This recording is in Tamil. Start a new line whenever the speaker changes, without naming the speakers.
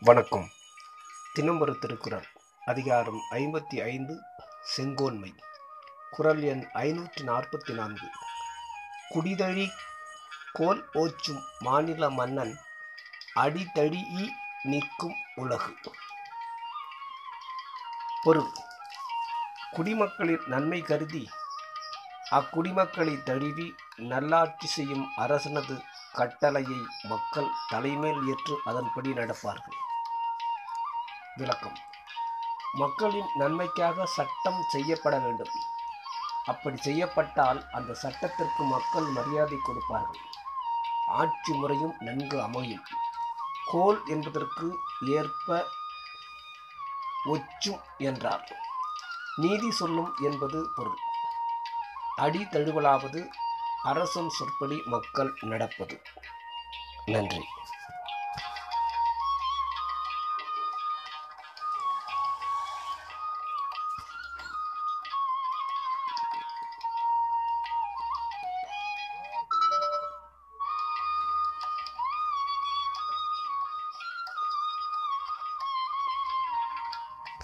வணக்கம். தினம்பர திருக்குறள் அதிகாரம் ஐம்பத்தி ஐந்து செங்கோன்மை. குரல் எண் ஐநூற்றி நாற்பத்தி நான்கு. குடிதழி கோல் ஓச்சும் மாநில மன்னன் அடிதழியி நிற்கும் உலகு. பொருள். குடிமக்களின் நன்மை கருதி அக்குடிமக்களை தழுவி நல்லாட்சி செய்யும் அரசனது கட்டளையை மக்கள் தலைமேல் ஏற்று அதன்படி நடப்பார்கள். விளக்கம். மக்களின் நன்மைக்காக சட்டம் செய்யப்பட வேண்டும். அப்படி செய்யப்பட்டால் அந்த சட்டத்திற்கு மக்கள் மரியாதை கொடுப்பார்கள். ஆட்சி முறையும் நன்கு அமையும். கோல் என்பதற்கு ஏற்ப ஒச்சும் என்றார். நீதி சொல்லும் என்பது பொருள். அடி தழுவலாவது அரசன் சொற்படி மக்கள் நடப்பது. நன்றி.